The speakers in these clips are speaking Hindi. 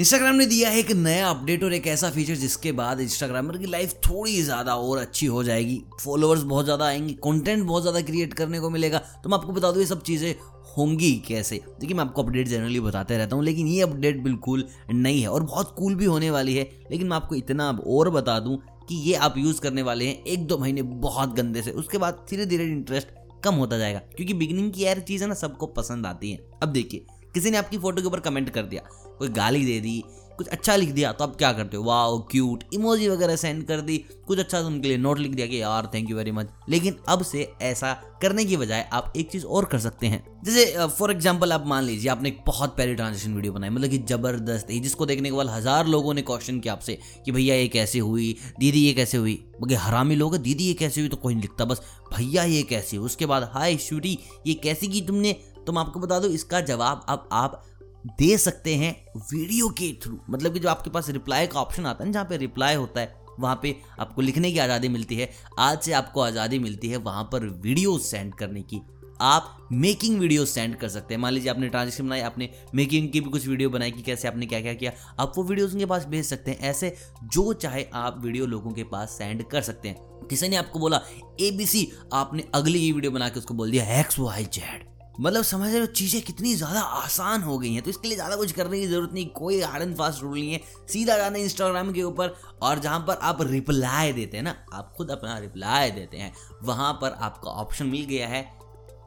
इंस्टाग्राम ने दिया है एक नया अपडेट और एक ऐसा फीचर जिसके बाद इंस्टाग्रामर की लाइफ थोड़ी ज़्यादा और अच्छी हो जाएगी। फॉलोअर्स बहुत ज़्यादा आएँगे कंटेंट बहुत ज़्यादा क्रिएट करने को मिलेगा। तो मैं आपको बता दूँ, ये सब चीज़ें होंगी कैसे? देखिए, मैं आपको अपडेट जनरली बताते रहता हूँ, लेकिन ये अपडेट बिल्कुल नई है और बहुत कूल भी होने वाली है। लेकिन मैं आपको इतना और बता दूँ कि ये आप यूज़ करने वाले हैं एक दो महीने बहुत गंदे से। उसके बाद धीरे धीरे इंटरेस्ट कम होता जाएगा, क्योंकि बिगनिंग की यार चीज़ है ना सबको पसंद आती है। अब देखिए किसी ने आपकी फ़ोटो के ऊपर कमेंट कर दिया, कोई गाली दे दी, कुछ अच्छा लिख दिया तो आप क्या करते हो? वाओ क्यूट इमोजी वगैरह सेंड कर दी, कुछ अच्छा उनके लिए नोट लिख दिया कि यार थैंक यू वेरी मच लेकिन अब से ऐसा करने की बजाय आप एक चीज़ और कर सकते हैं। जैसे फॉर एग्ज़ाम्पल आप मान लीजिए, आपने एक बहुत प्यारी ट्रांजेक्शन वीडियो बनाई मतलब कि ज़बरदस्त है जिसको देखने के बाद हज़ार लोगों ने क्वेश्चन किया आपसे कि भैया ये कैसे हुई, दीदी ये कैसे हुई? मगर हरामी लोग दीदी ये कैसे हुई? तो कोई नहीं लिखता, बस, भैया ये कैसे उसके बाद, हाय शूटी ये कैसी की तुमने तो मैं आपको बता दूँ, इसका जवाब अब आप दे सकते हैं वीडियो के थ्रू। मतलब कि जो आपके पास रिप्लाई का ऑप्शन आता है जहाँ पे रिप्लाई होता है, वहाँ पे आपको लिखने की आज़ादी मिलती है। आज से आपको आज़ादी मिलती है वहाँ पर वीडियो सेंड करने की। आप मेकिंग वीडियो सेंड कर सकते हैं। मान लीजिए आपने ट्रांजेक्शन बनाई, आपने मेकिंग की भी कुछ वीडियो बनाई कि कैसे आपने क्या क्या। किया आप वो वीडियोस उनके पास भेज सकते हैं। ऐसे जो चाहे आप वीडियो लोगों के पास सेंड कर सकते हैं। किसी ने आपको बोला एबीसी आपने अगली वीडियो बना के उसको बोल दिया एक्स वाई जेड मतलब समझ रहे हो, चीज़ें कितनी ज़्यादा आसान हो गई हैं। तो इसके लिए ज़्यादा कुछ करने की ज़रूरत नहीं, कोई हार्ड एंड फास्ट रूल नहीं है। सीधा जाना इंस्टाग्राम के ऊपर और जहाँ पर आप रिप्लाई देते हैं ना, आप खुद अपना रिप्लाई देते हैं, वहाँ पर आपका ऑप्शन मिल गया है।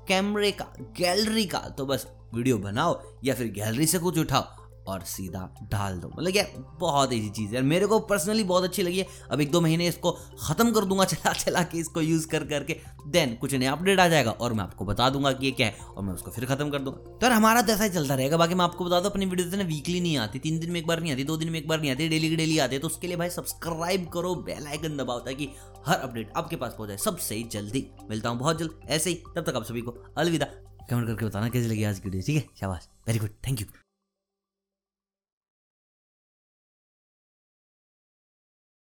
कैमरे का गैलरी का तो बस वीडियो बनाओ या फिर गैलरी से कुछ उठाओ। और सीधा डाल दो। मतलब क्या बहुत ईजी चीज़ है। मेरे को पर्सनली बहुत अच्छी लगी है। अब एक दो महीने इसको ख़त्म कर दूँगा, चला चला के इसको यूज़ कर, करके देन कुछ नया अपडेट आ जाएगा और मैं आपको बता दूँगा कि ये क्या है और मैं उसको फिर ख़त्म कर दूँगा। तो यार, हमारा तो ऐसा ही चलता रहेगा। बाकी मैं आपको बता दूँ, अपनी वीडियो ना वीकली नहीं आती। तीन दिन में एक बार नहीं आती, दो दिन में एक बार नहीं आती डेली की डेली आती है। तो उसके लिए भाई सब्सक्राइब करो बेल आइकन दबाओ ताकि हर अपडेट आपके पास पहुँच जाए। सबसे जल्दी। मिलता हूँ बहुत जल्द। ऐसे ही, तब तक आप सभी को अलविदा। कमेंट करके बताना कैसी लगी आज की वीडियो ठीक है? शाबाश। Very good thank you